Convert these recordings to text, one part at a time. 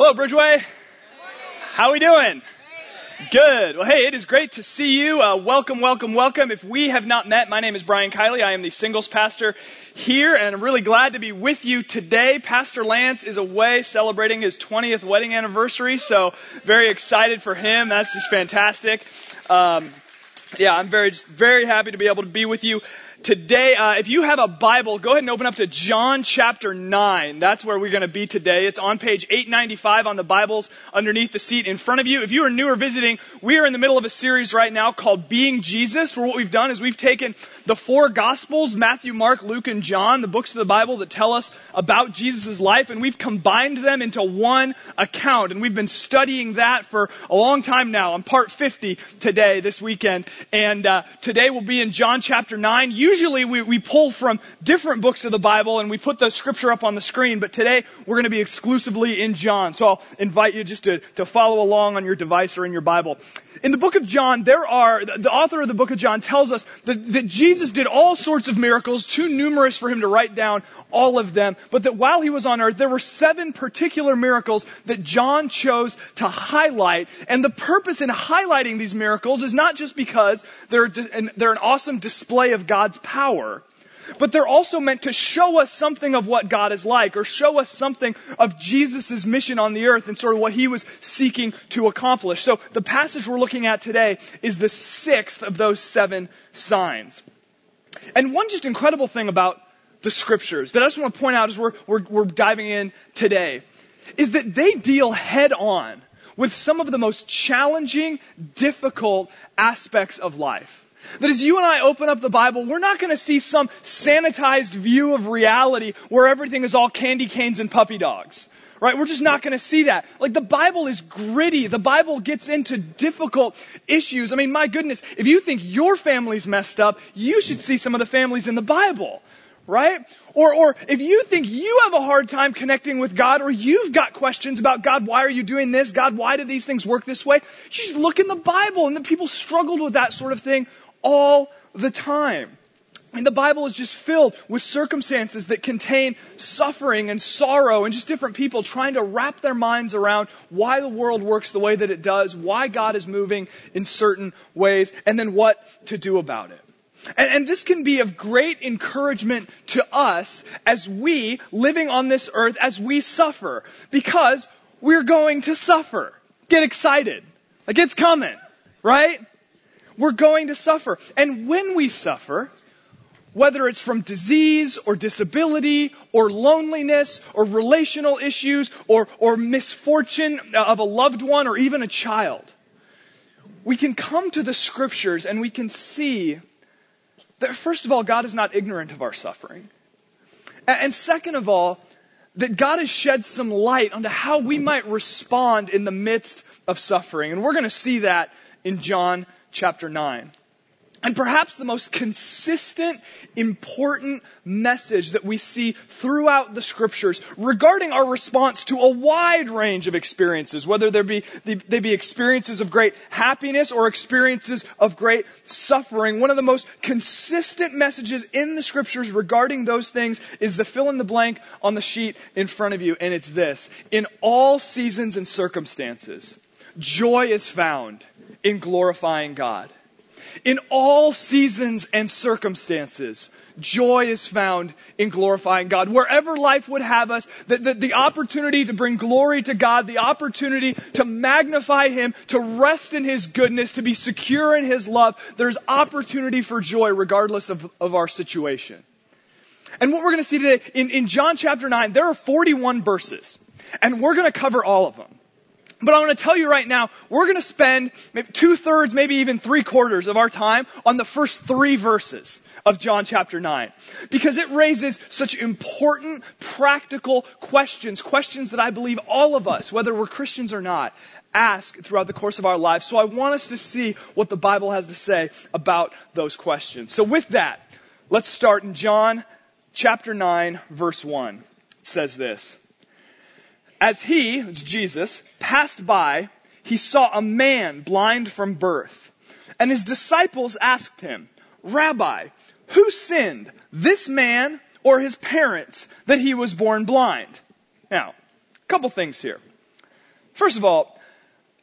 Hello, Bridgeway. How are we doing? Good. Well, hey, it is great to see you. Uh, welcome, welcome, welcome. If we have not met, my name is Brian Kiley. I am the singles pastor here, and I'm really glad to be with you today. Pastor Lance is away celebrating his 20th wedding anniversary, so very excited for him. That's just fantastic. Um, yeah, I'm very, very happy to be able to be with you today. Uh, if you have a Bible, go ahead and open up to John chapter 9. That's where we're going to be today. It's on page 895 on the Bibles underneath the seat in front of you. If you are new or visiting, we are in the middle of a series right now called Being Jesus, where what we've done is we've taken the four Gospels, Matthew, Mark, Luke, and John, the books of the Bible that tell us about Jesus' life, and we've combined them into one account. And we've been studying that for a long time now. I'm part 50 today, this weekend. And uh, today we'll be in John chapter 9. Usually we, we pull from different books of the Bible and we put the scripture up on the screen, but today we're going to be exclusively in John. So I'll invite you just to, to follow along on your device or in your Bible. In the book of John, there are, the author of the book of John tells us that, that Jesus did all sorts of miracles, too numerous for him to write down all of them, but that while he was on earth, there were seven particular miracles that John chose to highlight. And the purpose in highlighting these miracles is not just because they're, they're an awesome display of God's power, but they're also meant to show us something of what God is like, or show us something of Jesus' mission on the earth and sort of what he was seeking to accomplish. So the passage we're looking at today is the sixth of those seven signs. And one just incredible thing about the scriptures that I just want to point out as we're, we're, we're diving in today is that they deal head on with some of the most challenging, difficult aspects of life. That as you and I open up the Bible, we're not going to see some sanitized view of reality where everything is all candy canes and puppy dogs. Right? We're just not going to see that. Like the Bible is gritty. The Bible gets into difficult issues. I mean, my goodness, if you think your family's messed up, you should see some of the families in the Bible right? Or, or if you think you have a hard time connecting with God, or you've got questions about God, why are you doing this? God, why do these things work this way? You just look in the Bible, and the people struggled with that sort of thing all the time. And the Bible is just filled with circumstances that contain suffering and sorrow and just different people trying to wrap their minds around why the world works the way that it does, why God is moving in certain ways, and then what to do about it. And, and, this can be of great encouragement to us as we, living on this earth, as we suffer, because we're going to suffer. Get excited. Like it's coming, right? We're going to suffer. And when we suffer, whether it's from disease or disability or loneliness or relational issues or, or misfortune of a loved one or even a child, we can come to the scriptures and we can see that first of all, God is not ignorant of our suffering. And second of all, that God has shed some light onto how we might respond in the midst of suffering. And we're going to see that in John chapter 9. And perhaps the most consistent, important message that we see throughout the scriptures regarding our response to a wide range of experiences, whether there be, they be experiences of great happiness or experiences of great suffering. One of the most consistent messages in the scriptures regarding those things is the fill in the blank on the sheet in front of you, and it's this. In all seasons and circumstances, joy is found in glorifying God. In all seasons and circumstances, joy is found in glorifying God. Wherever life would have us, the, the, the, opportunity to bring glory to God, the opportunity to magnify Him, to rest in His goodness, to be secure in His love, there's opportunity for joy regardless of, of our situation. And what we're going to see today, in, in John chapter 9, there are 41 verses. And we're going to cover all of them. But I'm going to tell you right now, we're going to spend two thirds, maybe even three quarters of our time on the first three verses of John chapter 9. Because it raises such important, practical questions, questions that I believe all of us, whether we're Christians or not, ask throughout the course of our lives. So I want us to see what the Bible has to say about those questions. So with that, let's start in John chapter 9, verse 1. It says this. As he, Jesus, passed by, he saw a man blind from birth. And his disciples asked him, Rabbi, who sinned, this man or his parents, that he was born blind? Now, a couple things here. First of all,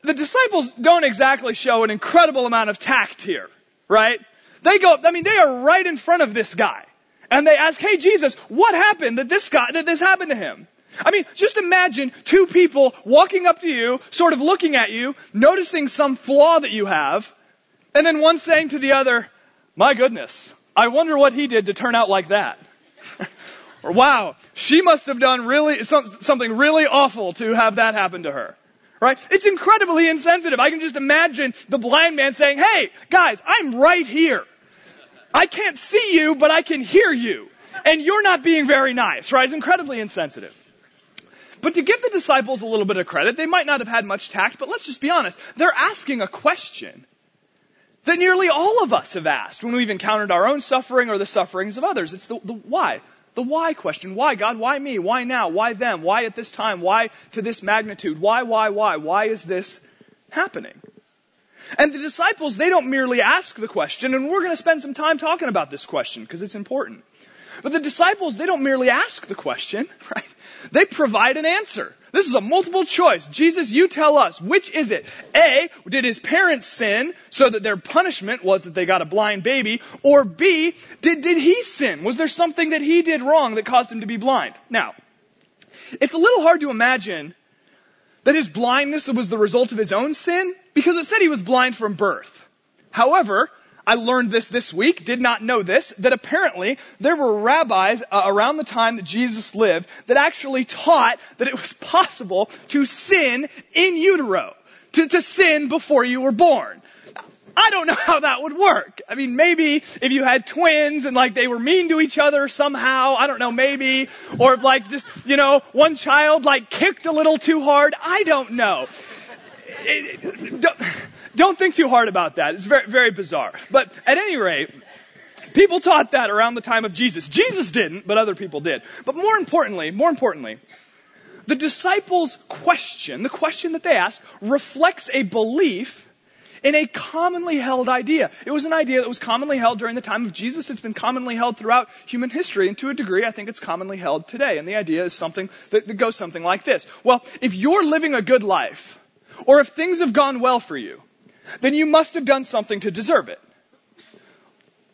the disciples don't exactly show an incredible amount of tact here, right? They go, I mean, they are right in front of this guy. And they ask, hey Jesus, what happened that this guy, that this happened to him? I mean, just imagine two people walking up to you, sort of looking at you, noticing some flaw that you have, and then one saying to the other, my goodness, I wonder what he did to turn out like that. or wow, she must have done really, something really awful to have that happen to her. Right? It's incredibly insensitive. I can just imagine the blind man saying, hey, guys, I'm right here. I can't see you, but I can hear you. And you're not being very nice, right? It's incredibly insensitive. But to give the disciples a little bit of credit, they might not have had much tact, but let's just be honest. They're asking a question that nearly all of us have asked when we've encountered our own suffering or the sufferings of others. It's the, the why. The why question. Why, God? Why me? Why now? Why them? Why at this time? Why to this magnitude? Why, why, why? Why is this happening? And the disciples, they don't merely ask the question, and we're going to spend some time talking about this question because it's important. But the disciples, they don't merely ask the question, right? They provide an answer. This is a multiple choice. Jesus, you tell us, which is it? A, did his parents sin so that their punishment was that they got a blind baby? Or B, did, did he sin? Was there something that he did wrong that caused him to be blind? Now, it's a little hard to imagine that his blindness was the result of his own sin because it said he was blind from birth. However, I learned this this week, did not know this, that apparently there were rabbis uh, around the time that Jesus lived that actually taught that it was possible to sin in utero, to, to sin before you were born. I don't know how that would work. I mean, maybe if you had twins and like they were mean to each other somehow, I don't know, maybe, or if like just, you know, one child like kicked a little too hard, I don't know. It, it, don't, think too hard about that. It's very, very bizarre. But at any rate, people taught that around the time of Jesus. Jesus didn't, but other people did. But more importantly, more importantly, the disciples' question, the question that they asked, reflects a belief in a commonly held idea. It was an idea that was commonly held during the time of Jesus. It's been commonly held throughout human history. And to a degree, I think it's commonly held today. And the idea is something that, that goes something like this. Well, if you're living a good life, or if things have gone well for you, then you must have done something to deserve it.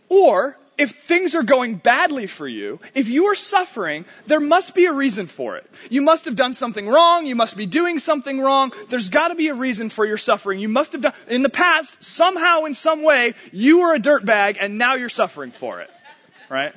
Or, if things are going badly for you, if you are suffering, there must be a reason for it. You must have done something wrong, you must be doing something wrong, there's gotta be a reason for your suffering. You must have done, in the past, somehow, in some way, you were a dirtbag and now you're suffering for it. Right?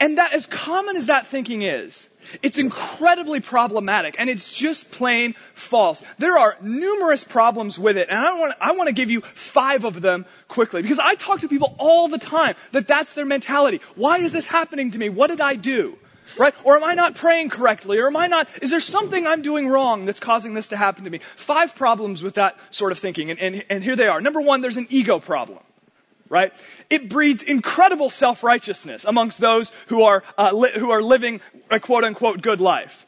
And that, as common as that thinking is, it's incredibly problematic and it's just plain false. There are numerous problems with it and I want, I want to give you five of them quickly because I talk to people all the time that that's their mentality. Why is this happening to me? What did I do? Right? Or am I not praying correctly? Or am I not, is there something I'm doing wrong that's causing this to happen to me? Five problems with that sort of thinking and, and, and here they are. Number one, there's an ego problem right? It breeds incredible self-righteousness amongst those who are, uh, li- who are living a quote unquote good life.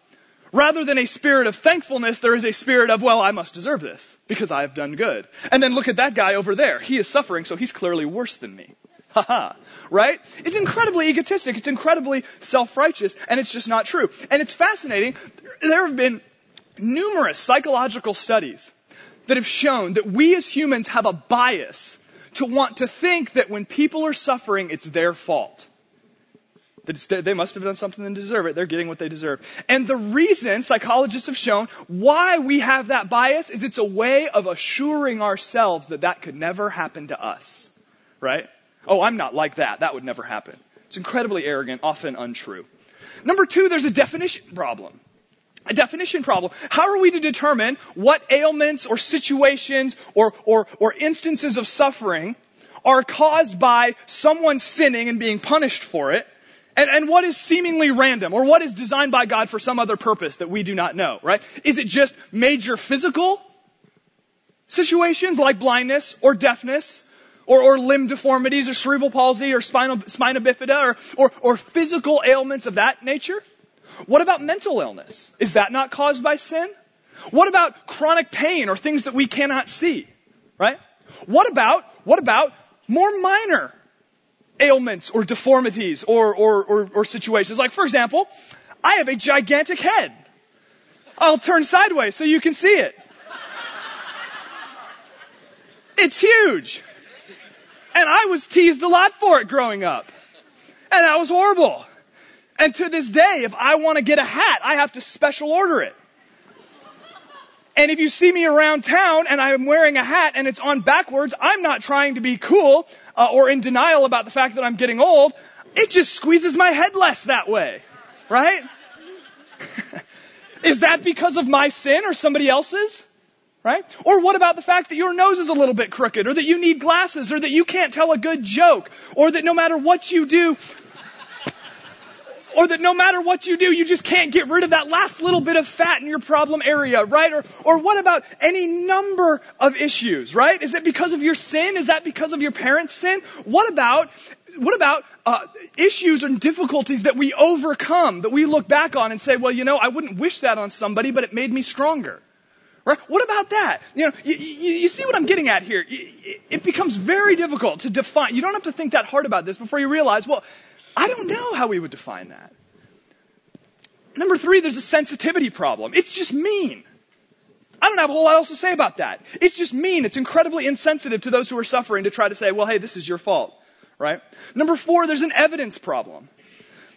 Rather than a spirit of thankfulness, there is a spirit of, well, I must deserve this because I have done good. And then look at that guy over there. He is suffering, so he's clearly worse than me. Haha. right? It's incredibly egotistic. It's incredibly self-righteous, and it's just not true. And it's fascinating. There have been numerous psychological studies that have shown that we as humans have a bias to want to think that when people are suffering, it's their fault. That they must have done something and deserve it. They're getting what they deserve. And the reason psychologists have shown why we have that bias is it's a way of assuring ourselves that that could never happen to us. Right? Oh, I'm not like that. That would never happen. It's incredibly arrogant, often untrue. Number two, there's a definition problem a definition problem. How are we to determine what ailments or situations or, or, or instances of suffering are caused by someone sinning and being punished for it? And, and what is seemingly random or what is designed by God for some other purpose that we do not know, right? Is it just major physical situations like blindness or deafness or, or limb deformities or cerebral palsy or spinal, spina bifida or, or, or physical ailments of that nature? What about mental illness? Is that not caused by sin? What about chronic pain or things that we cannot see? Right? What about, what about more minor ailments or deformities or, or, or, or situations? Like, for example, I have a gigantic head. I'll turn sideways so you can see it. It's huge. And I was teased a lot for it growing up. And that was horrible. And to this day, if I want to get a hat, I have to special order it. And if you see me around town and I'm wearing a hat and it's on backwards, I'm not trying to be cool uh, or in denial about the fact that I'm getting old. It just squeezes my head less that way. Right? is that because of my sin or somebody else's? Right? Or what about the fact that your nose is a little bit crooked, or that you need glasses, or that you can't tell a good joke, or that no matter what you do, or that no matter what you do, you just can't get rid of that last little bit of fat in your problem area, right? Or, or what about any number of issues, right? Is it because of your sin? Is that because of your parents' sin? What about, what about, uh, issues and difficulties that we overcome, that we look back on and say, well, you know, I wouldn't wish that on somebody, but it made me stronger. Right? What about that? You know, you, you, you, see what I'm getting at here. It becomes very difficult to define. You don't have to think that hard about this before you realize, well, I don't know how we would define that. Number three, there's a sensitivity problem. It's just mean. I don't have a whole lot else to say about that. It's just mean. It's incredibly insensitive to those who are suffering to try to say, well, hey, this is your fault. Right? Number four, there's an evidence problem.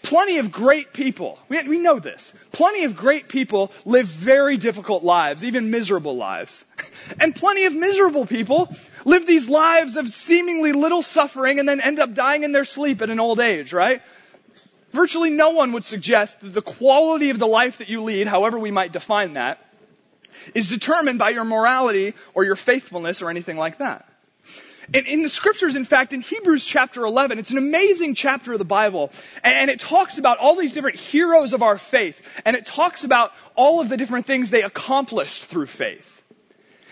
Plenty of great people, we, we know this, plenty of great people live very difficult lives, even miserable lives. And plenty of miserable people live these lives of seemingly little suffering and then end up dying in their sleep at an old age, right? Virtually no one would suggest that the quality of the life that you lead, however we might define that, is determined by your morality or your faithfulness or anything like that. In, in, the scriptures, in fact, in Hebrews chapter 11, it's an amazing chapter of the Bible, and it talks about all these different heroes of our faith, and it talks about all of the different things they accomplished through faith.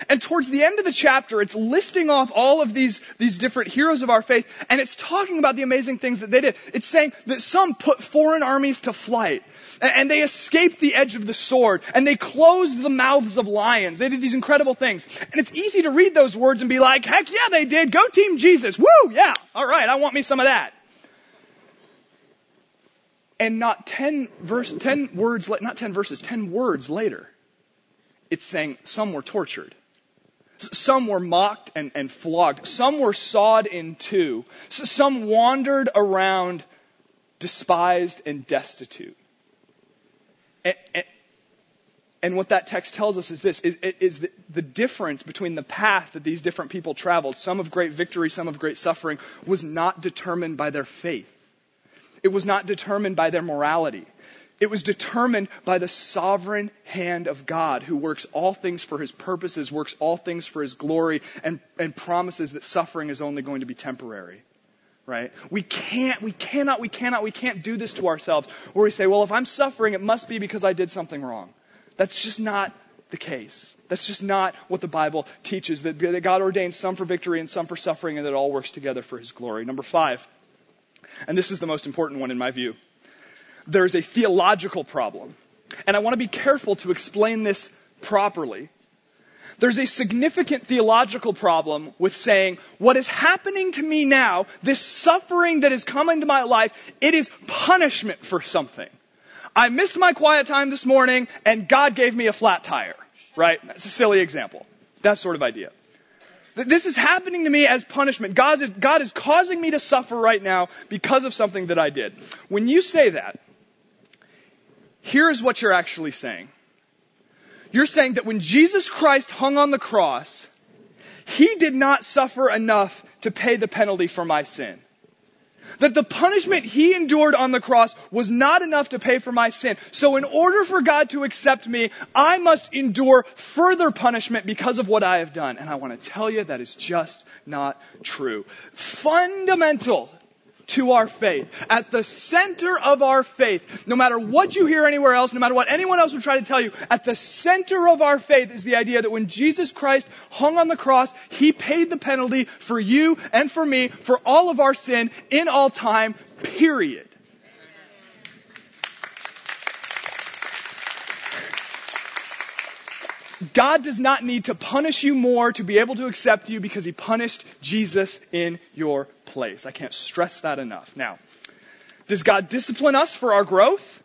And towards the end of the chapter, it's listing off all of these, these different heroes of our faith, and it's talking about the amazing things that they did. It's saying that some put foreign armies to flight, and they escaped the edge of the sword, and they closed the mouths of lions. They did these incredible things. And it's easy to read those words and be like, heck yeah, they did. Go team Jesus. Woo, yeah. Alright, I want me some of that. And not ten verse, ten words, not ten verses, ten words later, it's saying some were tortured. Some were mocked and, and flogged. Some were sawed in two. Some wandered around despised and destitute. And, and, and what that text tells us is this, is, is the, the difference between the path that these different people traveled, some of great victory, some of great suffering, was not determined by their faith. It was not determined by their morality. It was determined by the sovereign hand of God who works all things for his purposes, works all things for his glory, and, and promises that suffering is only going to be temporary. Right? We can't, we cannot, we cannot, we can't do this to ourselves where we say, well, if I'm suffering, it must be because I did something wrong. That's just not the case. That's just not what the Bible teaches, that, that God ordains some for victory and some for suffering and that it all works together for his glory. Number five, and this is the most important one in my view there's a theological problem. And I want to be careful to explain this properly. There's a significant theological problem with saying, what is happening to me now, this suffering that is coming to my life, it is punishment for something. I missed my quiet time this morning and God gave me a flat tire. Right? That's a silly example. That sort of idea. This is happening to me as punishment. God is, God is causing me to suffer right now because of something that I did. When you say that, here's what you're actually saying. You're saying that when Jesus Christ hung on the cross, He did not suffer enough to pay the penalty for my sin. That the punishment He endured on the cross was not enough to pay for my sin. So in order for God to accept me, I must endure further punishment because of what I have done. And I want to tell you that is just not true. Fundamental to our faith. At the center of our faith, no matter what you hear anywhere else, no matter what anyone else would try to tell you, at the center of our faith is the idea that when Jesus Christ hung on the cross, He paid the penalty for you and for me, for all of our sin in all time, period. God does not need to punish you more to be able to accept you because he punished Jesus in your place. I can't stress that enough. Now, does God discipline us for our growth?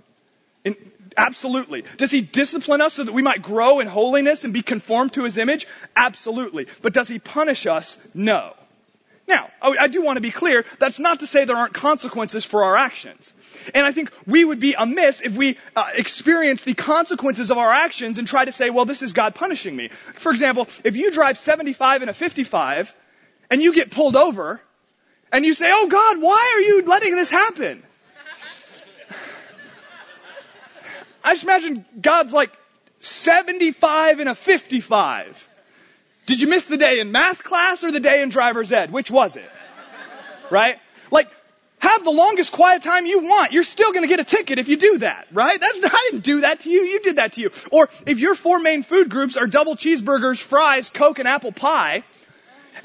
In, Absolutely. Does he discipline us so that we might grow in holiness and be conformed to his image? Absolutely. But does he punish us? No. Now, I do want to be clear, that's not to say there aren't consequences for our actions. And I think we would be amiss if we uh, experience the consequences of our actions and try to say, well, this is God punishing me. For example, if you drive 75 and a 55 and you get pulled over and you say, oh God, why are you letting this happen? I just imagine God's like 75 and a 55. Did you miss the day in math class or the day in driver's ed? Which was it? Right? Like, have the longest quiet time you want. You're still to get a ticket if you do that, right? That's I didn't do that to you. You did that to you. Or if your four main food groups are double cheeseburgers, fries, Coke, and apple pie,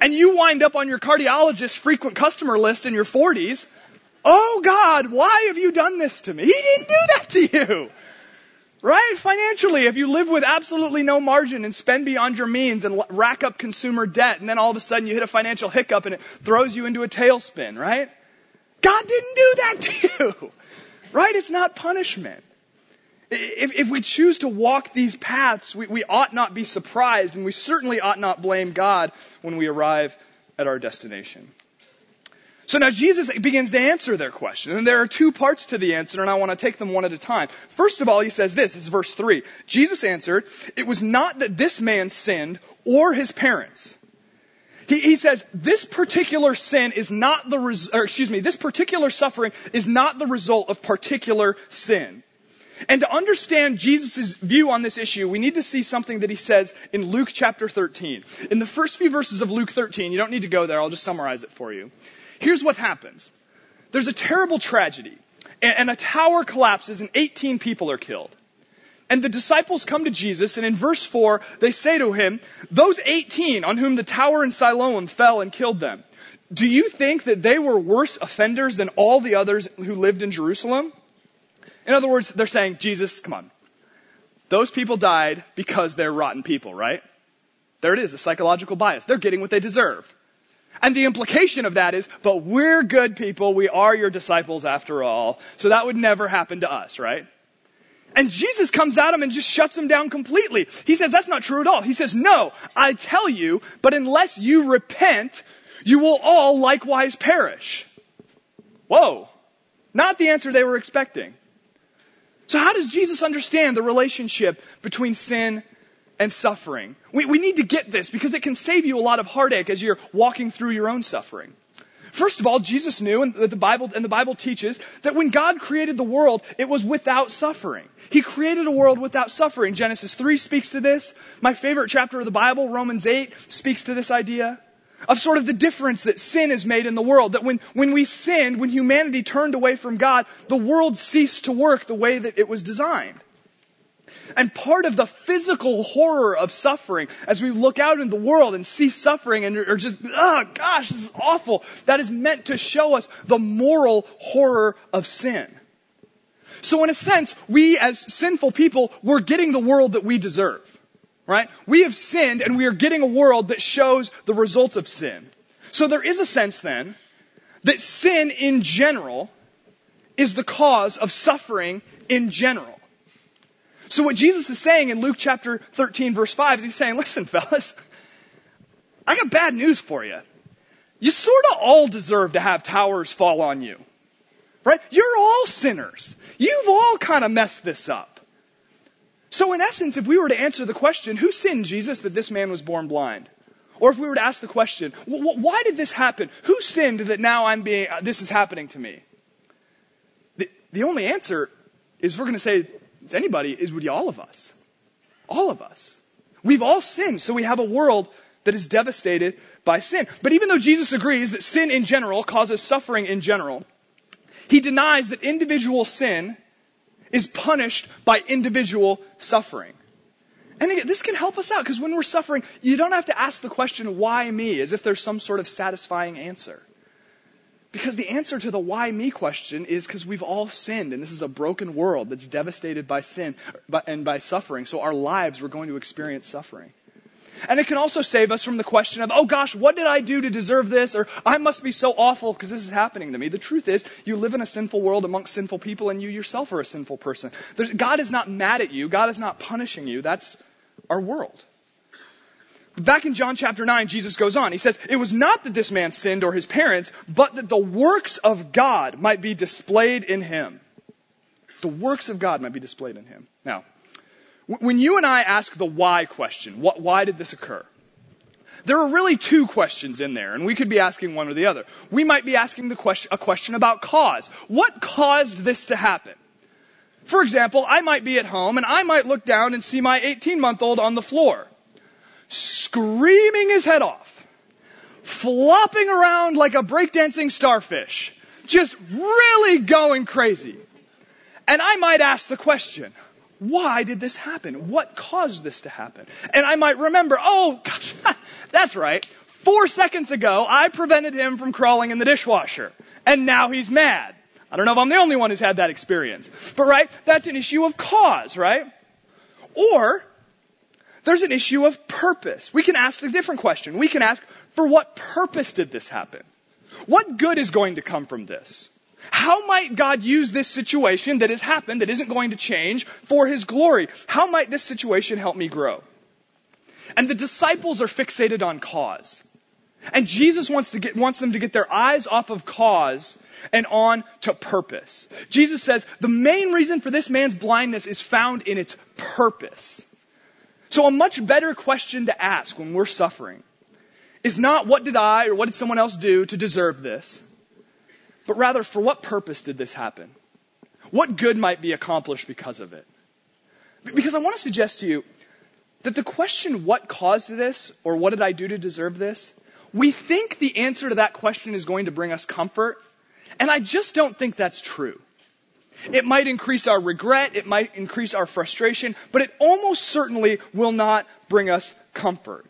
and you wind up on your cardiologist's frequent customer list in your 40s, oh God, why have you done this to me? He didn't do that to you. Right? Financially, if you live with absolutely no margin and spend beyond your means and rack up consumer debt, and then all of a sudden you hit a financial hiccup and it throws you into a tailspin, right? God didn't do that to you. Right? It's not punishment. If, if we choose to walk these paths, we, we ought not be surprised, and we certainly ought not blame God when we arrive at our destination. So now Jesus begins to answer their question. And there are two parts to the answer, and I want to take them one at a time. First of all, he says this, is verse 3. Jesus answered, It was not that this man sinned or his parents. He, he says, this particular sin is not the, res- or excuse me, this particular suffering is not the result of particular sin. And to understand Jesus' view on this issue, we need to see something that he says in Luke chapter 13. In the first few verses of Luke 13, you don't need to go there, I'll just summarize it for you. Here's what happens. There's a terrible tragedy, and a tower collapses and 18 people are killed. And the disciples come to Jesus, and in verse 4, they say to him, Those 18 on whom the tower in Siloam fell and killed them, do you think that they were worse offenders than all the others who lived in Jerusalem? In other words, they're saying, Jesus, come on. Those people died because they're rotten people, right? There it is, a psychological bias. They're getting what they deserve. And the implication of that is, but we're good people, we are your disciples after all, so that would never happen to us, right? And Jesus comes at him and just shuts him down completely. He says, that's not true at all. He says, no, I tell you, but unless you repent, you will all likewise perish. Whoa. Not the answer they were expecting. So how does Jesus understand the relationship between sin and suffering. We, we need to get this because it can save you a lot of heartache as you're walking through your own suffering. First of all, Jesus knew, and the Bible, and the Bible teaches, that when God created the world, it was without suffering. He created a world without suffering. Genesis 3 speaks to this. My favorite chapter of the Bible, Romans 8, speaks to this idea of sort of the difference that sin has made in the world. That when, when we sinned, when humanity turned away from God, the world ceased to work the way that it was designed. And part of the physical horror of suffering, as we look out in the world and see suffering and are just, oh gosh, this is awful, that is meant to show us the moral horror of sin. So in a sense, we as sinful people, we're getting the world that we deserve. Right? We have sinned and we are getting a world that shows the results of sin. So there is a sense then that sin in general is the cause of suffering in general. So what Jesus is saying in Luke chapter 13 verse 5 is he's saying, listen fellas, I got bad news for you. You sort of all deserve to have towers fall on you. Right? You're all sinners. You've all kind of messed this up. So in essence, if we were to answer the question, who sinned Jesus that this man was born blind? Or if we were to ask the question, why did this happen? Who sinned that now I'm being, this is happening to me? The, the only answer is we're going to say it's anybody, is be all of us. All of us. We've all sinned, so we have a world that is devastated by sin. But even though Jesus agrees that sin in general causes suffering in general, he denies that individual sin is punished by individual suffering. And this can help us out because when we're suffering, you don't have to ask the question, why me, as if there's some sort of satisfying answer. Because the answer to the why me question is because we've all sinned and this is a broken world that's devastated by sin and by suffering. So our lives, we're going to experience suffering. And it can also save us from the question of, oh gosh, what did I do to deserve this? Or I must be so awful because this is happening to me. The truth is, you live in a sinful world amongst sinful people and you yourself are a sinful person. There's, God is not mad at you. God is not punishing you. That's our world. Back in John chapter 9, Jesus goes on. He says, It was not that this man sinned or his parents, but that the works of God might be displayed in him. The works of God might be displayed in him. Now, when you and I ask the why question, what, why did this occur? There are really two questions in there, and we could be asking one or the other. We might be asking question, a question about cause. What caused this to happen? For example, I might be at home and I might look down and see my 18 month old on the floor, screaming his head off, flopping around like a breakdancing starfish, just really going crazy. And I might ask the question, why did this happen? What caused this to happen? And I might remember, oh, gosh, that's right. Four seconds ago, I prevented him from crawling in the dishwasher. And now he's mad. I don't know if I'm the only one who's had that experience. But right, that's an issue of cause, right? Or, there's an issue of purpose. We can ask a different question. We can ask, for what purpose did this happen? What good is going to come from this? How might God use this situation that has happened, that isn't going to change, for His glory? How might this situation help me grow? And the disciples are fixated on cause. And Jesus wants, to get, wants them to get their eyes off of cause and on to purpose. Jesus says the main reason for this man's blindness is found in its purpose. So a much better question to ask when we're suffering is not what did I or what did someone else do to deserve this? but rather for what purpose did this happen? What good might be accomplished because of it? Because I want to suggest to you that the question, what caused this, or what did I do to deserve this, we think the answer to that question is going to bring us comfort, and I just don't think that's true. It might increase our regret, it might increase our frustration, but it almost certainly will not bring us comfort.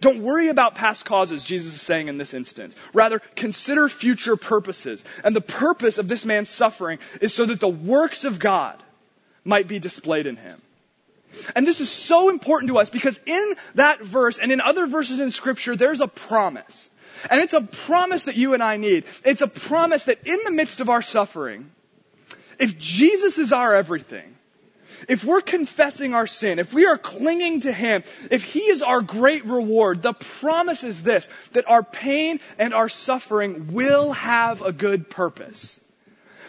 Don't worry about past causes, Jesus is saying in this instance. Rather, consider future purposes. And the purpose of this man's suffering is so that the works of God might be displayed in him. And this is so important to us because in that verse and in other verses in scripture, there's a promise. And it's a promise that you and I need. It's a promise that in the midst of our suffering, if Jesus is our everything, if we're confessing our sin, if we are clinging to Him, if He is our great reward, the promise is this, that our pain and our suffering will have a good purpose.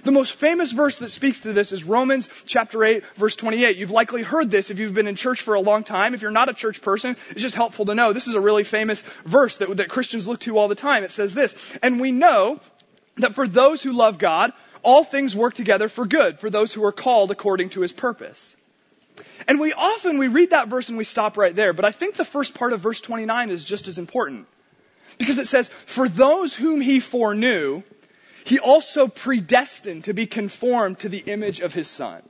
The most famous verse that speaks to this is Romans chapter 8 verse 28. You've likely heard this if you've been in church for a long time. If you're not a church person, it's just helpful to know. This is a really famous verse that, that Christians look to all the time. It says this, and we know that for those who love God, all things work together for good for those who are called according to his purpose. And we often, we read that verse and we stop right there, but I think the first part of verse 29 is just as important. Because it says, for those whom he foreknew, he also predestined to be conformed to the image of his son.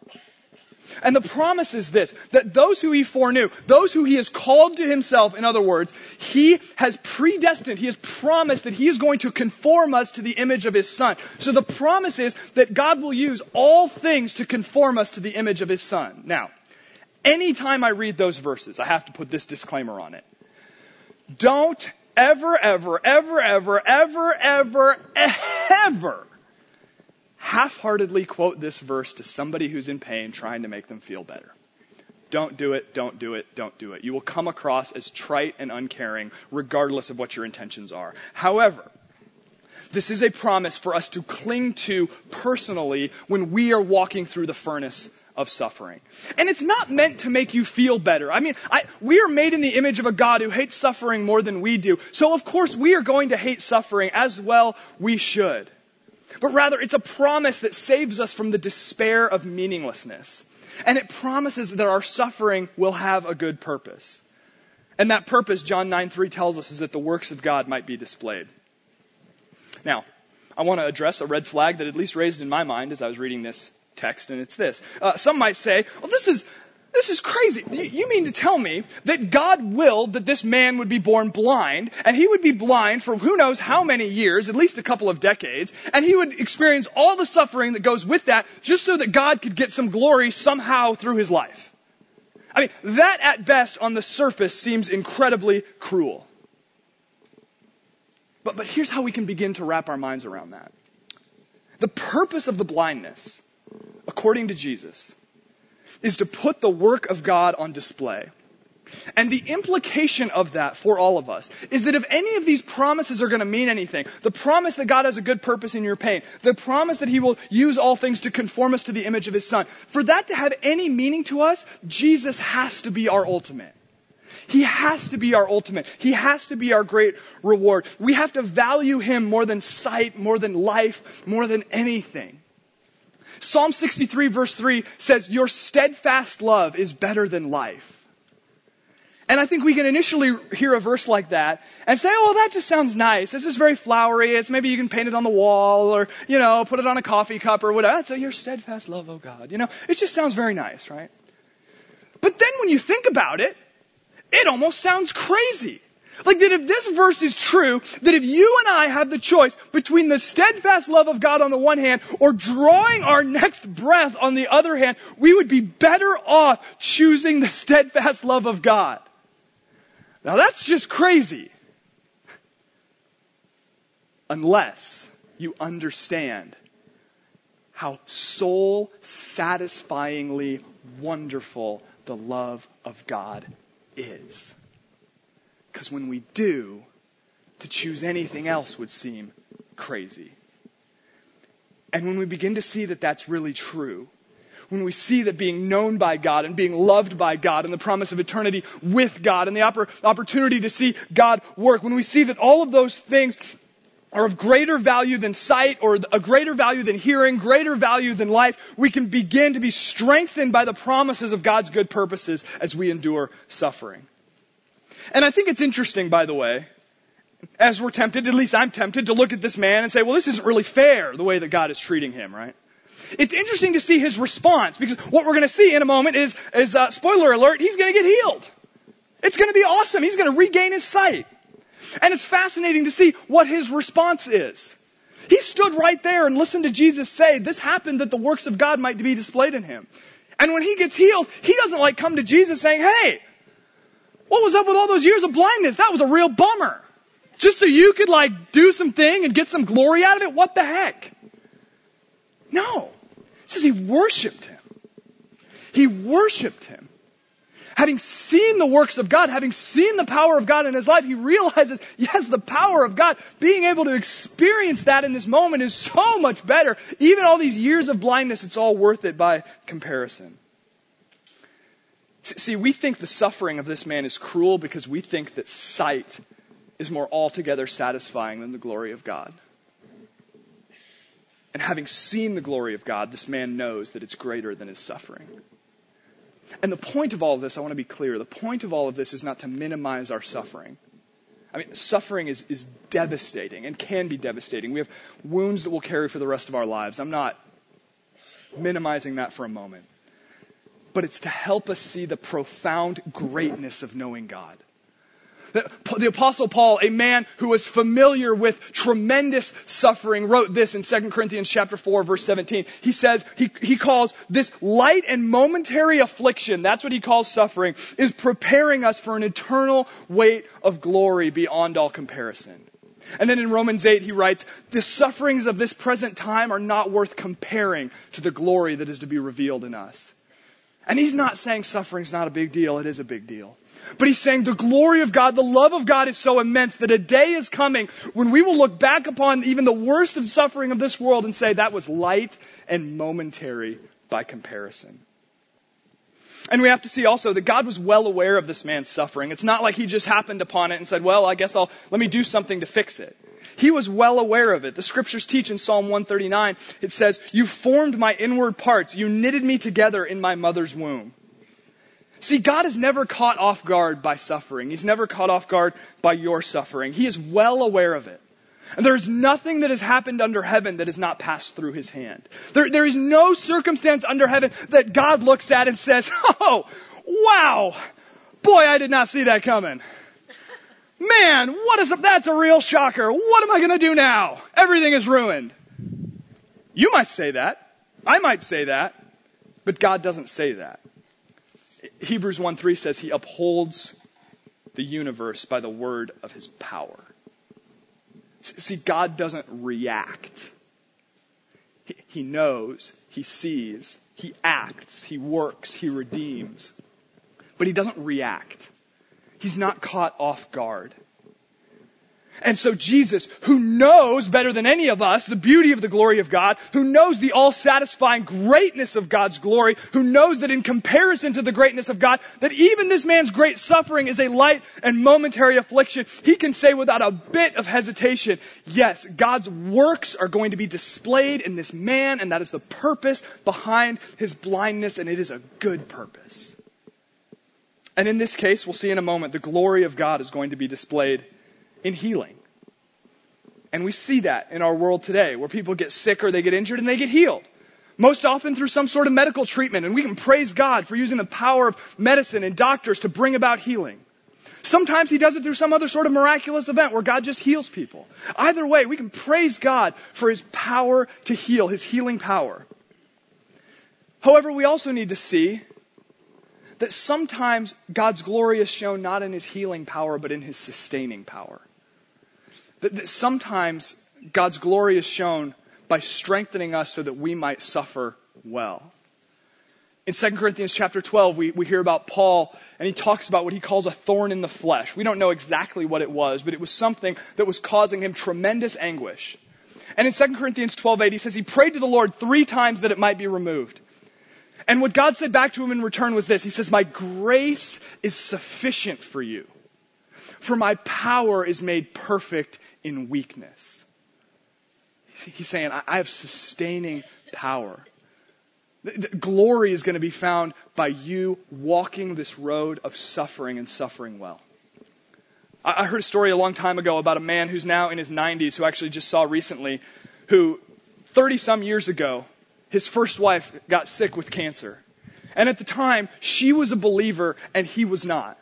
And the promise is this, that those who he foreknew, those who he has called to himself, in other words, he has predestined, he has promised that he is going to conform us to the image of his son. So the promise is that God will use all things to conform us to the image of his son. Now, anytime I read those verses, I have to put this disclaimer on it. Don't ever, ever, ever, ever, ever, ever, ever half-heartedly quote this verse to somebody who's in pain trying to make them feel better. Don't do it, don't do it, don't do it. You will come across as trite and uncaring regardless of what your intentions are. However, this is a promise for us to cling to personally when we are walking through the furnace of suffering. And it's not meant to make you feel better. I mean, I, we are made in the image of a God who hates suffering more than we do. So of course we are going to hate suffering as well we should but rather it's a promise that saves us from the despair of meaninglessness. And it promises that our suffering will have a good purpose. And that purpose, John 9 3 tells us, is that the works of God might be displayed. Now, I want to address a red flag that at least raised in my mind as I was reading this text, and it's this. Uh, some might say, well, this is, this is crazy. You mean to tell me that God willed that this man would be born blind, and he would be blind for who knows how many years, at least a couple of decades, and he would experience all the suffering that goes with that just so that God could get some glory somehow through his life? I mean, that at best on the surface seems incredibly cruel. But, but here's how we can begin to wrap our minds around that. The purpose of the blindness, according to Jesus, is to put the work of God on display. And the implication of that for all of us is that if any of these promises are going to mean anything, the promise that God has a good purpose in your pain, the promise that He will use all things to conform us to the image of His Son, for that to have any meaning to us, Jesus has to be our ultimate. He has to be our ultimate. He has to be our great reward. We have to value Him more than sight, more than life, more than anything. Psalm 63 verse 3 says, Your steadfast love is better than life. And I think we can initially hear a verse like that and say, oh, well, that just sounds nice. This is very flowery. It's maybe you can paint it on the wall or, you know, put it on a coffee cup or whatever. That's your steadfast love, oh God. You know, it just sounds very nice, right? But then when you think about it, it almost sounds crazy. Like that if this verse is true, that if you and I have the choice between the steadfast love of God on the one hand or drawing our next breath on the other hand, we would be better off choosing the steadfast love of God. Now that's just crazy. Unless you understand how soul satisfyingly wonderful the love of God is. Because when we do, to choose anything else would seem crazy. And when we begin to see that that's really true, when we see that being known by God and being loved by God and the promise of eternity with God and the opportunity to see God work, when we see that all of those things are of greater value than sight or a greater value than hearing, greater value than life, we can begin to be strengthened by the promises of God's good purposes as we endure suffering. And I think it's interesting, by the way, as we're tempted, at least I'm tempted, to look at this man and say, well, this isn't really fair, the way that God is treating him, right? It's interesting to see his response because what we're going to see in a moment is, is uh, spoiler alert, he's going to get healed. It's going to be awesome. He's going to regain his sight. And it's fascinating to see what his response is. He stood right there and listened to Jesus say, this happened that the works of God might be displayed in him. And when he gets healed, he doesn't like come to Jesus saying, hey, what was up with all those years of blindness? That was a real bummer. Just so you could like do something and get some glory out of it? What the heck? No. It says he worshiped him. He worshiped him. Having seen the works of God, having seen the power of God in his life, he realizes, yes, the power of God, being able to experience that in this moment is so much better. Even all these years of blindness, it's all worth it by comparison. See, we think the suffering of this man is cruel because we think that sight is more altogether satisfying than the glory of God. And having seen the glory of God, this man knows that it's greater than his suffering. And the point of all of this, I want to be clear, the point of all of this is not to minimize our suffering. I mean, suffering is, is devastating and can be devastating. We have wounds that we'll carry for the rest of our lives. I'm not minimizing that for a moment. But it's to help us see the profound greatness of knowing God. The apostle Paul, a man who was familiar with tremendous suffering, wrote this in 2 Corinthians chapter 4 verse 17. He says, he, he calls this light and momentary affliction, that's what he calls suffering, is preparing us for an eternal weight of glory beyond all comparison. And then in Romans 8 he writes, the sufferings of this present time are not worth comparing to the glory that is to be revealed in us. And he's not saying suffering's not a big deal, it is a big deal. But he's saying the glory of God, the love of God is so immense that a day is coming when we will look back upon even the worst of suffering of this world and say that was light and momentary by comparison. And we have to see also that God was well aware of this man's suffering. It's not like he just happened upon it and said, well, I guess I'll, let me do something to fix it. He was well aware of it. The scriptures teach in Psalm 139, it says, you formed my inward parts. You knitted me together in my mother's womb. See, God is never caught off guard by suffering. He's never caught off guard by your suffering. He is well aware of it. And there's nothing that has happened under heaven that has not passed through his hand. There, there is no circumstance under heaven that God looks at and says, Oh, wow, boy, I did not see that coming. Man, what is, that's a real shocker. What am I going to do now? Everything is ruined. You might say that. I might say that. But God doesn't say that. Hebrews 1 3 says he upholds the universe by the word of his power. See, God doesn't react. He knows, he sees, he acts, he works, he redeems. But he doesn't react. He's not caught off guard. And so Jesus, who knows better than any of us the beauty of the glory of God, who knows the all-satisfying greatness of God's glory, who knows that in comparison to the greatness of God, that even this man's great suffering is a light and momentary affliction, he can say without a bit of hesitation, yes, God's works are going to be displayed in this man, and that is the purpose behind his blindness, and it is a good purpose. And in this case, we'll see in a moment, the glory of God is going to be displayed in healing. And we see that in our world today, where people get sick or they get injured and they get healed. Most often through some sort of medical treatment, and we can praise God for using the power of medicine and doctors to bring about healing. Sometimes He does it through some other sort of miraculous event where God just heals people. Either way, we can praise God for His power to heal, His healing power. However, we also need to see that sometimes God's glory is shown not in His healing power, but in His sustaining power. That, that sometimes God's glory is shown by strengthening us so that we might suffer well. In 2 Corinthians chapter 12, we, we hear about Paul, and he talks about what he calls a thorn in the flesh. We don't know exactly what it was, but it was something that was causing him tremendous anguish. And in 2 Corinthians 12, 8, he says he prayed to the Lord three times that it might be removed. And what God said back to him in return was this. He says, My grace is sufficient for you, for my power is made perfect in weakness. He's saying, I have sustaining power. The glory is going to be found by you walking this road of suffering and suffering well. I heard a story a long time ago about a man who's now in his 90s who actually just saw recently who 30 some years ago, his first wife got sick with cancer. And at the time, she was a believer and he was not.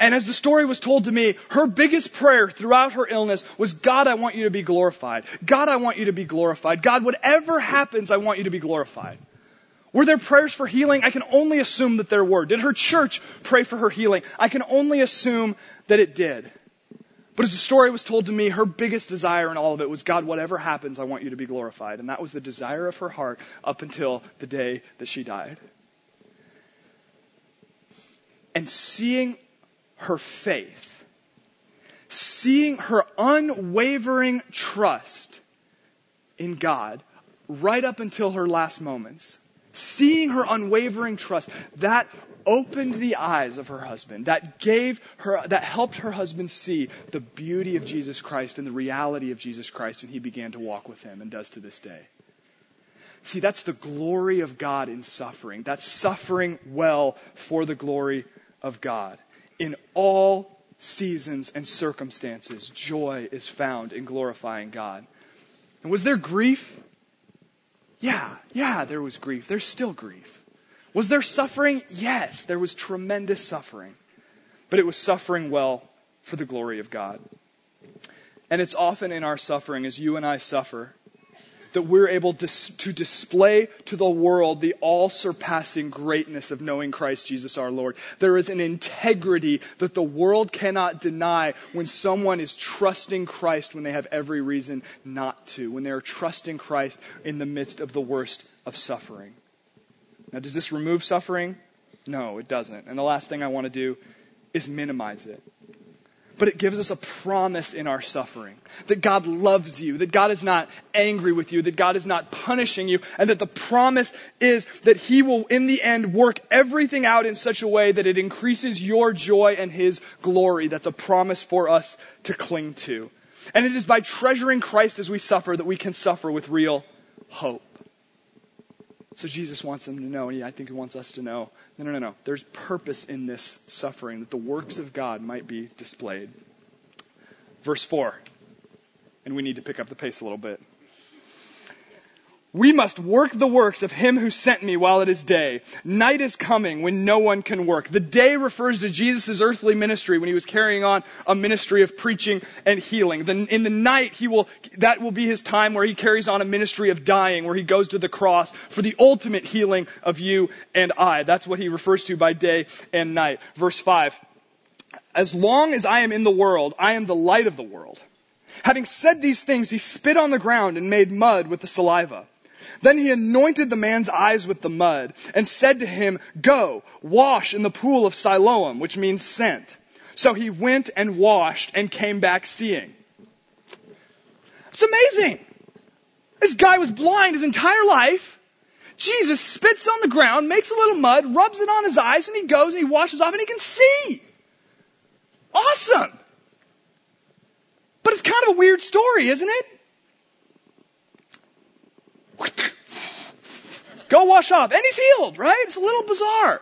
And as the story was told to me, her biggest prayer throughout her illness was, God, I want you to be glorified. God, I want you to be glorified. God, whatever happens, I want you to be glorified. Were there prayers for healing? I can only assume that there were. Did her church pray for her healing? I can only assume that it did. But as the story was told to me, her biggest desire in all of it was, God, whatever happens, I want you to be glorified. And that was the desire of her heart up until the day that she died. And seeing her faith, seeing her unwavering trust in God right up until her last moments, seeing her unwavering trust, that opened the eyes of her husband, that gave her, that helped her husband see the beauty of Jesus Christ and the reality of Jesus Christ, and he began to walk with him and does to this day. See, that's the glory of God in suffering. That's suffering well for the glory of God in all seasons and circumstances, joy is found in glorifying God. And was there grief? Yeah, yeah, there was grief. There's still grief. Was there suffering? Yes, there was tremendous suffering. But it was suffering well for the glory of God. And it's often in our suffering, as you and I suffer, that we're able to, to display to the world the all surpassing greatness of knowing Christ Jesus our Lord. There is an integrity that the world cannot deny when someone is trusting Christ when they have every reason not to, when they are trusting Christ in the midst of the worst of suffering. Now, does this remove suffering? No, it doesn't. And the last thing I want to do is minimize it but it gives us a promise in our suffering that God loves you, that God is not angry with you, that God is not punishing you, and that the promise is that He will, in the end, work everything out in such a way that it increases your joy and His glory. That's a promise for us to cling to. And it is by treasuring Christ as we suffer that we can suffer with real hope. So Jesus wants them to know, and I think he wants us to know no, no, no, no. There's purpose in this suffering, that the works of God might be displayed. Verse 4, and we need to pick up the pace a little bit. We must work the works of him who sent me while it is day. Night is coming when no one can work. The day refers to Jesus' earthly ministry when he was carrying on a ministry of preaching and healing. in the night, he will, that will be his time where he carries on a ministry of dying, where he goes to the cross for the ultimate healing of you and I. That's what he refers to by day and night. Verse 5. As long as I am in the world, I am the light of the world. Having said these things, he spit on the ground and made mud with the saliva. Then he anointed the man's eyes with the mud and said to him, Go, wash in the pool of Siloam, which means sent. So he went and washed and came back seeing. It's amazing. This guy was blind his entire life. Jesus spits on the ground, makes a little mud, rubs it on his eyes, and he goes and he washes off and he can see. Awesome. But it's kind of a weird story, isn't it? Go wash off. And he's healed, right? It's a little bizarre.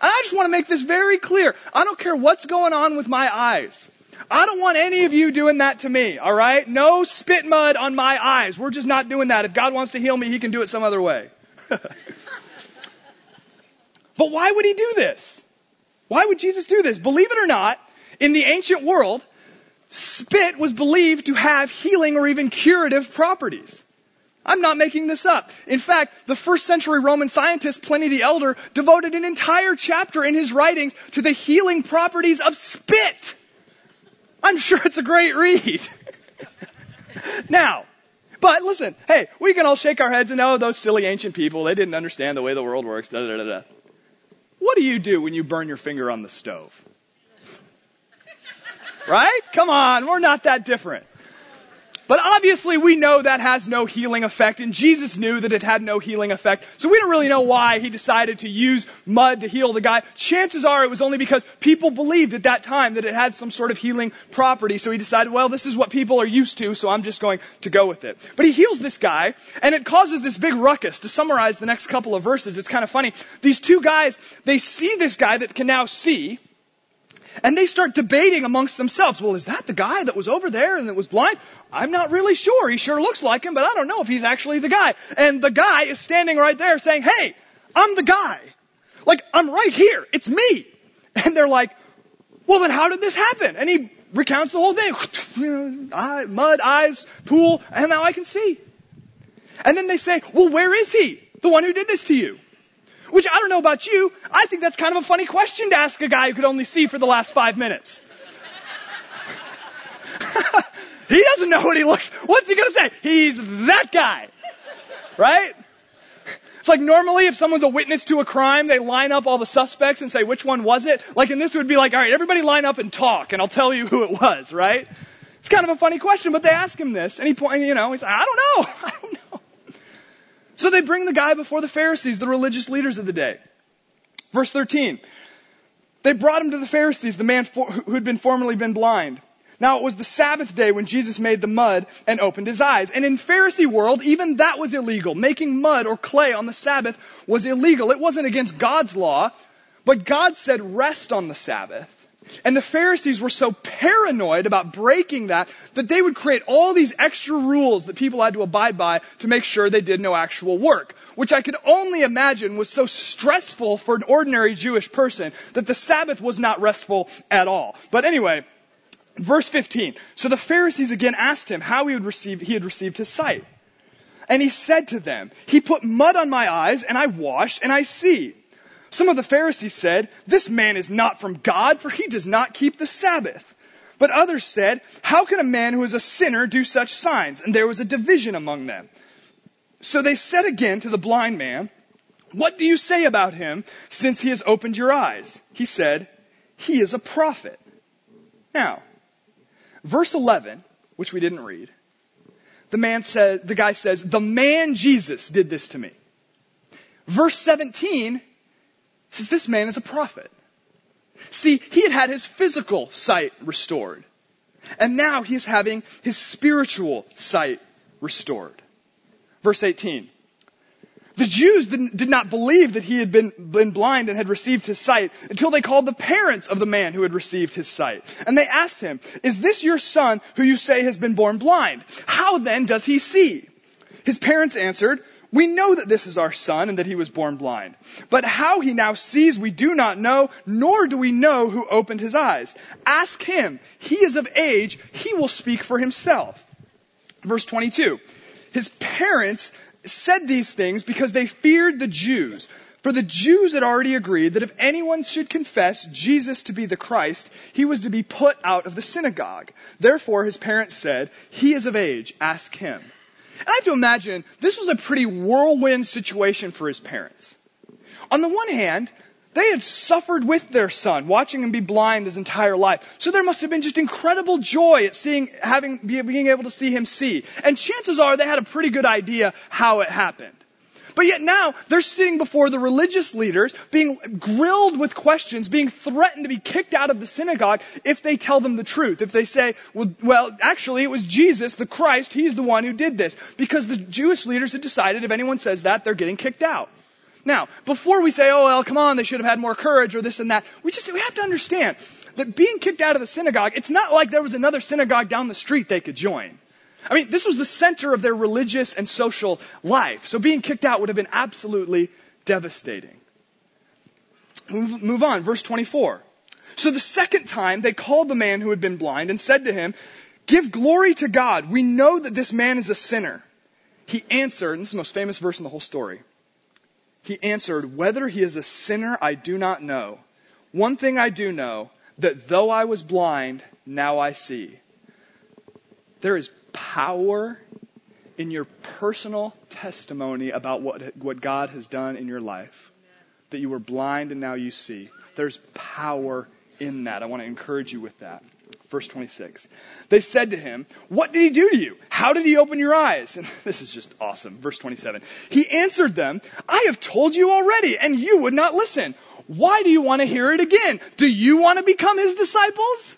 And I just want to make this very clear. I don't care what's going on with my eyes. I don't want any of you doing that to me, alright? No spit mud on my eyes. We're just not doing that. If God wants to heal me, He can do it some other way. but why would He do this? Why would Jesus do this? Believe it or not, in the ancient world, spit was believed to have healing or even curative properties. I'm not making this up. In fact, the first century Roman scientist Pliny the Elder devoted an entire chapter in his writings to the healing properties of spit. I'm sure it's a great read. now, but listen, hey, we can all shake our heads and oh, those silly ancient people, they didn't understand the way the world works. Da, da, da, what do you do when you burn your finger on the stove? Right? Come on, we're not that different. But obviously we know that has no healing effect and Jesus knew that it had no healing effect. So we don't really know why he decided to use mud to heal the guy. Chances are it was only because people believed at that time that it had some sort of healing property. So he decided, well, this is what people are used to, so I'm just going to go with it. But he heals this guy and it causes this big ruckus. To summarize the next couple of verses, it's kind of funny. These two guys, they see this guy that can now see and they start debating amongst themselves. Well, is that the guy that was over there and that was blind? I'm not really sure. He sure looks like him, but I don't know if he's actually the guy. And the guy is standing right there saying, hey, I'm the guy. Like, I'm right here. It's me. And they're like, well, then how did this happen? And he recounts the whole thing. Mud, eyes, pool, and now I can see. And then they say, well, where is he? The one who did this to you. Which I don't know about you, I think that's kind of a funny question to ask a guy who could only see for the last five minutes. he doesn't know what he looks. What's he gonna say? He's that guy. Right? It's like normally if someone's a witness to a crime, they line up all the suspects and say, which one was it? Like in this would be like, alright, everybody line up and talk and I'll tell you who it was, right? It's kind of a funny question, but they ask him this and he point, you know, he's like, I don't know. I don't know. So they bring the guy before the Pharisees, the religious leaders of the day. Verse 13. They brought him to the Pharisees, the man for, who had been formerly been blind. Now it was the Sabbath day when Jesus made the mud and opened his eyes. And in Pharisee world, even that was illegal. Making mud or clay on the Sabbath was illegal. It wasn't against God's law, but God said rest on the Sabbath. And the Pharisees were so paranoid about breaking that that they would create all these extra rules that people had to abide by to make sure they did no actual work, which I could only imagine was so stressful for an ordinary Jewish person that the Sabbath was not restful at all. But anyway, verse 15. So the Pharisees again asked him how he, would receive, he had received his sight. And he said to them, He put mud on my eyes and I washed and I see. Some of the Pharisees said, This man is not from God, for he does not keep the Sabbath. But others said, How can a man who is a sinner do such signs? And there was a division among them. So they said again to the blind man, What do you say about him since he has opened your eyes? He said, He is a prophet. Now, verse 11, which we didn't read, the man says, the guy says, The man Jesus did this to me. Verse 17, says this man is a prophet. See, he had had his physical sight restored. And now he is having his spiritual sight restored. Verse 18. The Jews did not believe that he had been, been blind and had received his sight until they called the parents of the man who had received his sight. And they asked him, is this your son who you say has been born blind? How then does he see? His parents answered, We know that this is our son and that he was born blind. But how he now sees we do not know, nor do we know who opened his eyes. Ask him. He is of age. He will speak for himself. Verse 22. His parents said these things because they feared the Jews. For the Jews had already agreed that if anyone should confess Jesus to be the Christ, he was to be put out of the synagogue. Therefore his parents said, He is of age, ask him. And I have to imagine this was a pretty whirlwind situation for his parents. On the one hand, they had suffered with their son, watching him be blind his entire life. So there must have been just incredible joy at seeing, having, being able to see him see. And chances are they had a pretty good idea how it happened. But yet now they're sitting before the religious leaders, being grilled with questions, being threatened to be kicked out of the synagogue if they tell them the truth. If they say, well, well, actually it was Jesus, the Christ, he's the one who did this. Because the Jewish leaders had decided if anyone says that, they're getting kicked out. Now, before we say, oh, well, come on, they should have had more courage or this and that, we just, we have to understand that being kicked out of the synagogue, it's not like there was another synagogue down the street they could join. I mean, this was the center of their religious and social life. So being kicked out would have been absolutely devastating. Move, on, verse 24. So the second time they called the man who had been blind and said to him, Give glory to God. We know that this man is a sinner. He answered, and this is the most famous verse in the whole story. He answered, Whether he is a sinner, I do not know. One thing I do know, that though I was blind, now I see. There is power in your personal testimony about what, what God has done in your life. That you were blind and now you see. There's power in that. I want to encourage you with that. Verse 26. They said to him, What did he do to you? How did he open your eyes? And this is just awesome. Verse 27. He answered them, I have told you already, and you would not listen. Why do you want to hear it again? Do you want to become his disciples?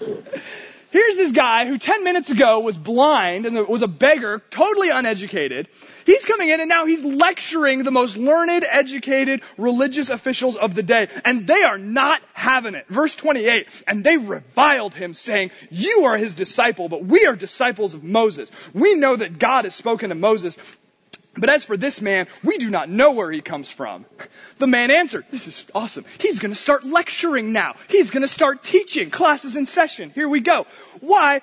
Here's this guy who 10 minutes ago was blind and was a beggar, totally uneducated. He's coming in and now he's lecturing the most learned, educated religious officials of the day. And they are not having it. Verse 28. And they reviled him saying, you are his disciple, but we are disciples of Moses. We know that God has spoken to Moses but as for this man, we do not know where he comes from. The man answered, this is awesome. He's to start lecturing now. He's to start teaching. Classes in session. Here we go. Why?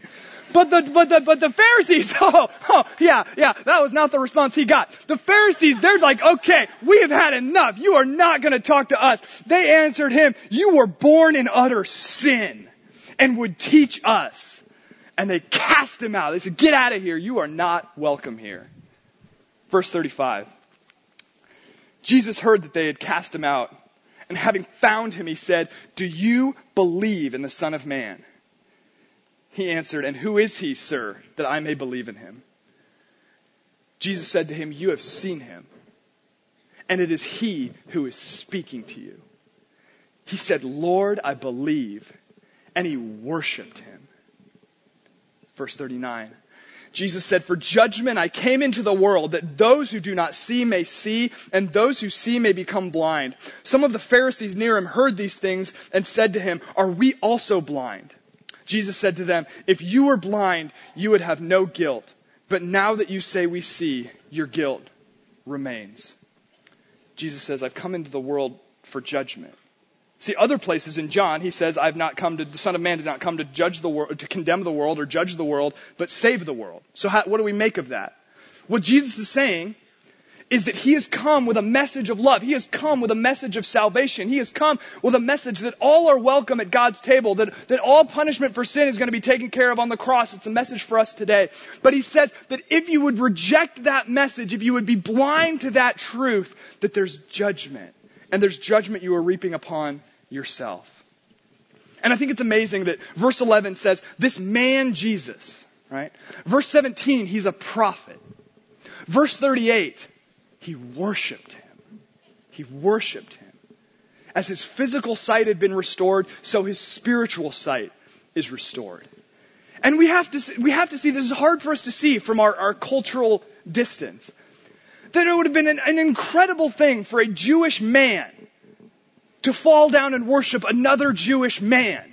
But the, but the, but the Pharisees, oh, oh, yeah, yeah, that was not the response he got. The Pharisees, they're like, okay, we have had enough. You are not going to talk to us. They answered him, you were born in utter sin and would teach us. And they cast him out. They said, get out of here. You are not welcome here. Verse 35. Jesus heard that they had cast him out. And having found him, he said, do you believe in the Son of Man? He answered, And who is he, sir, that I may believe in him? Jesus said to him, You have seen him, and it is he who is speaking to you. He said, Lord, I believe, and he worshiped him. Verse 39. Jesus said, For judgment I came into the world that those who do not see may see and those who see may become blind. Some of the Pharisees near him heard these things and said to him, Are we also blind? Jesus said to them, If you were blind, you would have no guilt. But now that you say we see, your guilt remains. Jesus says, I've come into the world for judgment. See, other places in John, he says, I've not come to, the Son of Man did not come to judge the world, to condemn the world or judge the world, but save the world. So how, what do we make of that? What Jesus is saying is that he has come with a message of love. He has come with a message of salvation. He has come with a message that all are welcome at God's table, that, that all punishment for sin is going to be taken care of on the cross. It's a message for us today. But he says that if you would reject that message, if you would be blind to that truth, that there's judgment. And there's judgment you are reaping upon yourself. And I think it's amazing that verse 11 says, this man Jesus, right? Verse 17, he's a prophet. Verse 38, he worshiped him. He worshiped him. As his physical sight had been restored, so his spiritual sight is restored. And we have to, we have to see, this is hard for us to see from our, our cultural distance, that it would have been an, an incredible thing for a Jewish man to fall down and worship another Jewish man.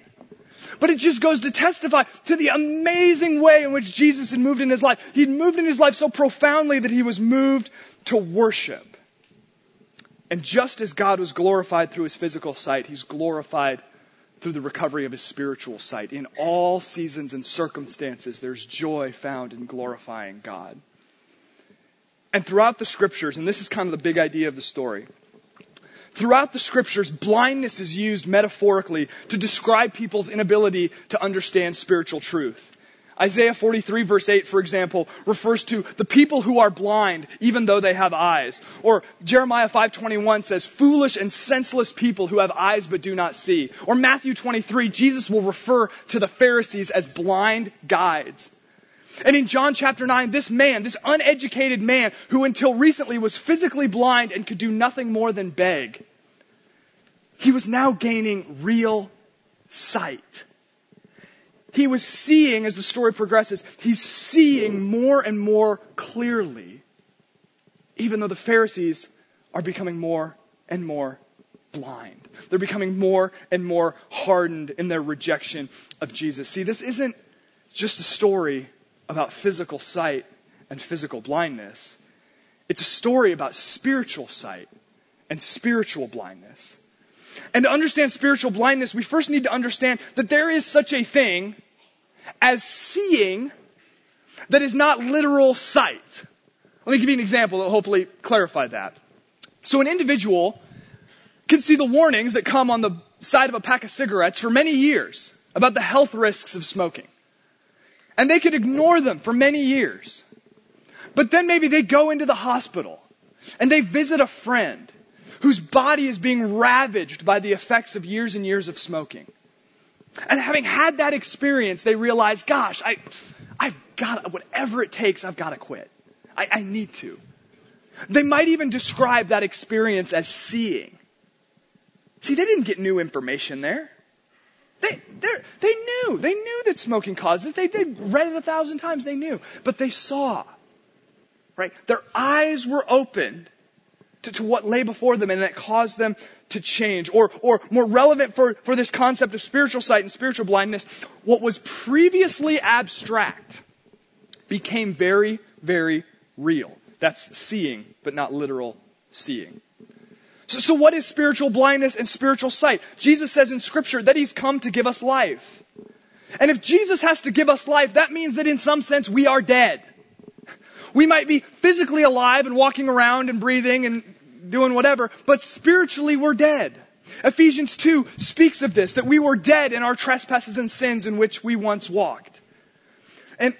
But it just goes to testify to the amazing way in which Jesus had moved in his life. He'd moved in his life so profoundly that he was moved to worship. And just as God was glorified through his physical sight, he's glorified through the recovery of his spiritual sight. In all seasons and circumstances, there's joy found in glorifying God. And throughout the scriptures, and this is kind of the big idea of the story, throughout the scriptures, blindness is used metaphorically to describe people's inability to understand spiritual truth. Isaiah 43 verse 8, for example, refers to the people who are blind even though they have eyes. Or Jeremiah 5:21 says, "Foolish and senseless people who have eyes but do not see." Or Matthew 23, Jesus will refer to the Pharisees as blind guides. And in John chapter 9, this man, this uneducated man who until recently was physically blind and could do nothing more than beg, he was now gaining real sight he was seeing, as the story progresses, he's seeing more and more clearly, even though the Pharisees are becoming more and more blind. They're becoming more and more hardened in their rejection of Jesus. See, this isn't just a story about physical sight and physical blindness. It's a story about spiritual sight and spiritual blindness. And to understand spiritual blindness, we first need to understand that there is such a thing as seeing that is not literal sight. Let me give you an example that will hopefully clarify that. So an individual can see the warnings that come on the side of a pack of cigarettes for many years about the health risks of smoking. And they could ignore them for many years. But then maybe they go into the hospital and they visit a friend whose body is being ravaged by the effects of years and years of smoking. And having had that experience, they realize, gosh, I, I've got, whatever it takes, I've got to quit. I, I need to. They might even describe that experience as seeing. See, they didn't get new information there. They, they knew. They knew that smoking causes. They, they read it a thousand times. They knew. But they saw. Right? Their eyes were opened to, to what lay before them and that caused them to change. Or, or more relevant for, for this concept of spiritual sight and spiritual blindness, what was previously abstract became very, very real. That's seeing, but not literal seeing. So, so what is spiritual blindness and spiritual sight? Jesus says in scripture that he's come to give us life. And if Jesus has to give us life, that means that in some sense we are dead. We might be physically alive and walking around and breathing and doing whatever, but spiritually we're dead. Ephesians 2 speaks of this, that we were dead in our trespasses and sins in which we once walked. And,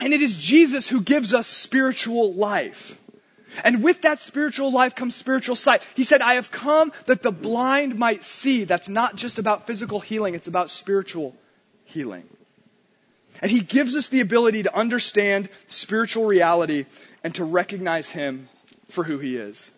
and it is Jesus who gives us spiritual life. And with that spiritual life comes spiritual sight. He said, I have come that the blind might see. That's not just about physical healing, it's about spiritual healing. And He gives us the ability to understand spiritual reality and to recognize Him for who He is.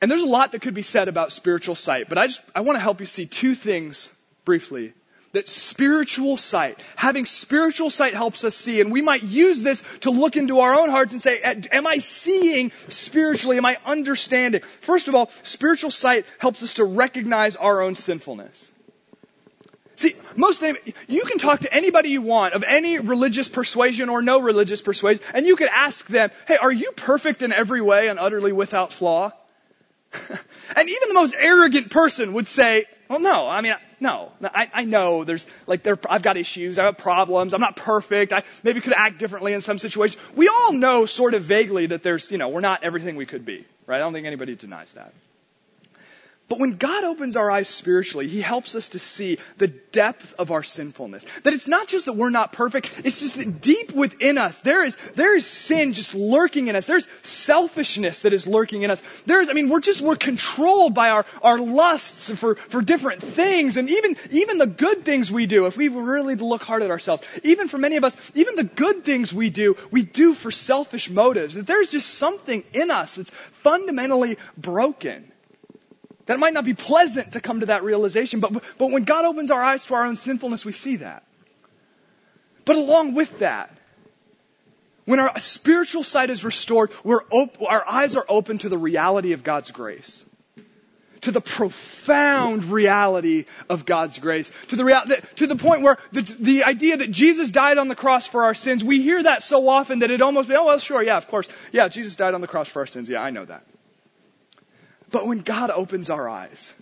And there's a lot that could be said about spiritual sight, but I just, I want to help you see two things briefly. That spiritual sight, having spiritual sight helps us see, and we might use this to look into our own hearts and say, am I seeing spiritually? Am I understanding? First of all, spiritual sight helps us to recognize our own sinfulness. See, most you can talk to anybody you want of any religious persuasion or no religious persuasion, and you could ask them, hey, are you perfect in every way and utterly without flaw? and even the most arrogant person would say, well, no, I mean, no, I, I know there's, like, there, I've got issues, I have got problems, I'm not perfect, I maybe could act differently in some situations. We all know sort of vaguely that there's, you know, we're not everything we could be, right? I don't think anybody denies that. But when God opens our eyes spiritually, He helps us to see the depth of our sinfulness. That it's not just that we're not perfect, it's just that deep within us, there is, there is sin just lurking in us. There's selfishness that is lurking in us. There's, I mean, we're just, we're controlled by our, our lusts for, for different things. And even, even the good things we do, if we really look hard at ourselves, even for many of us, even the good things we do, we do for selfish motives. That there's just something in us that's fundamentally broken. That might not be pleasant to come to that realization, but, but when God opens our eyes to our own sinfulness, we see that. But along with that, when our spiritual sight is restored, op- our eyes are open to the reality of God's grace. To the profound reality of God's grace. To the, real- to the point where the, the idea that Jesus died on the cross for our sins, we hear that so often that it almost, be oh well, sure, yeah, of course. Yeah, Jesus died on the cross for our sins. Yeah, I know that. But when God opens our eyes,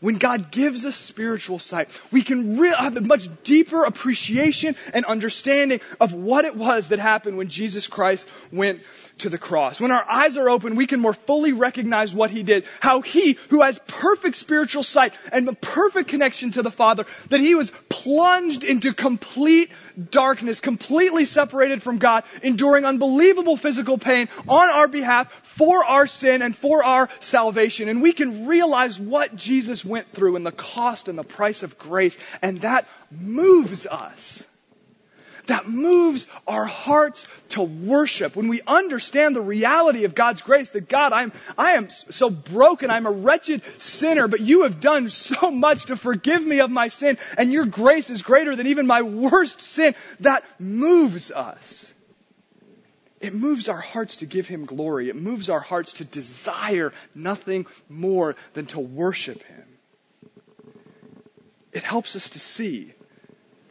when God gives us spiritual sight, we can re- have a much deeper appreciation and understanding of what it was that happened when Jesus Christ went to the cross. When our eyes are open, we can more fully recognize what He did. How He, who has perfect spiritual sight and a perfect connection to the Father, that He was plunged into complete darkness, completely separated from God, enduring unbelievable physical pain on our behalf for our sin and for our salvation. And we can realize what Jesus went through and the cost and the price of grace. And that moves us. That moves our hearts to worship. When we understand the reality of God's grace, that God, I'm, I am so broken. I'm a wretched sinner, but you have done so much to forgive me of my sin, and your grace is greater than even my worst sin. That moves us. It moves our hearts to give Him glory. It moves our hearts to desire nothing more than to worship Him. It helps us to see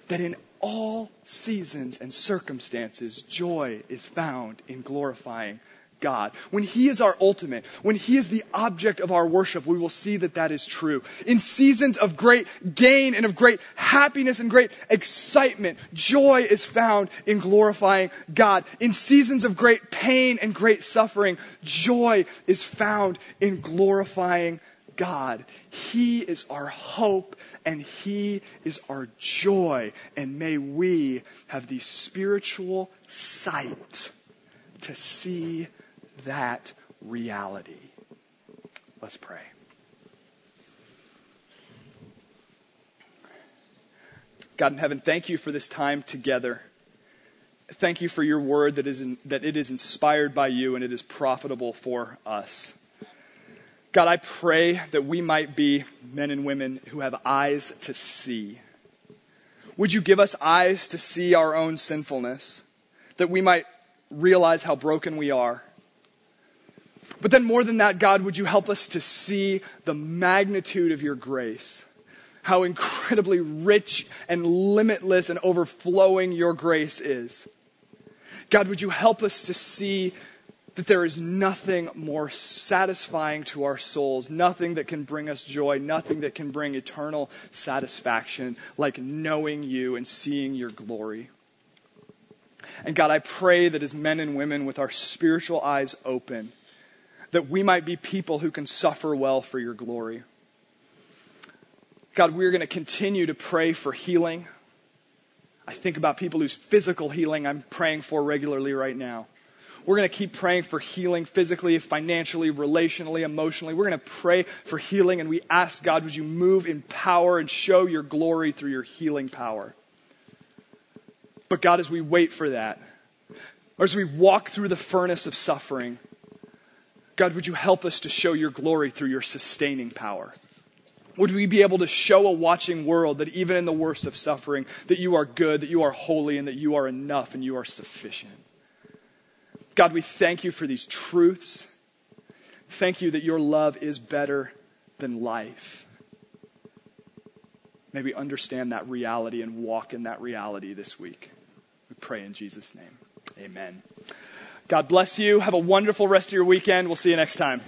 that in all seasons and circumstances, joy is found in glorifying God. When He is our ultimate, when He is the object of our worship, we will see that that is true. In seasons of great gain and of great happiness and great excitement, joy is found in glorifying God. In seasons of great pain and great suffering, joy is found in glorifying God. He is our hope and He is our joy. And may we have the spiritual sight to see that reality. Let's pray. God in heaven, thank you for this time together. Thank you for your word that, is in, that it is inspired by you and it is profitable for us. God, I pray that we might be men and women who have eyes to see. Would you give us eyes to see our own sinfulness, that we might realize how broken we are? But then more than that, God, would you help us to see the magnitude of your grace? How incredibly rich and limitless and overflowing your grace is. God, would you help us to see that there is nothing more satisfying to our souls, nothing that can bring us joy, nothing that can bring eternal satisfaction like knowing you and seeing your glory. And God, I pray that as men and women with our spiritual eyes open, that we might be people who can suffer well for your glory. God, we're going to continue to pray for healing. I think about people whose physical healing I'm praying for regularly right now. We're going to keep praying for healing physically, financially, relationally, emotionally. We're going to pray for healing and we ask God, would you move in power and show your glory through your healing power? But God, as we wait for that, or as we walk through the furnace of suffering, God, would you help us to show your glory through your sustaining power? Would we be able to show a watching world that even in the worst of suffering, that you are good, that you are holy, and that you are enough and you are sufficient? God, we thank you for these truths. Thank you that your love is better than life. May we understand that reality and walk in that reality this week. We pray in Jesus' name. Amen. God bless you. Have a wonderful rest of your weekend. We'll see you next time.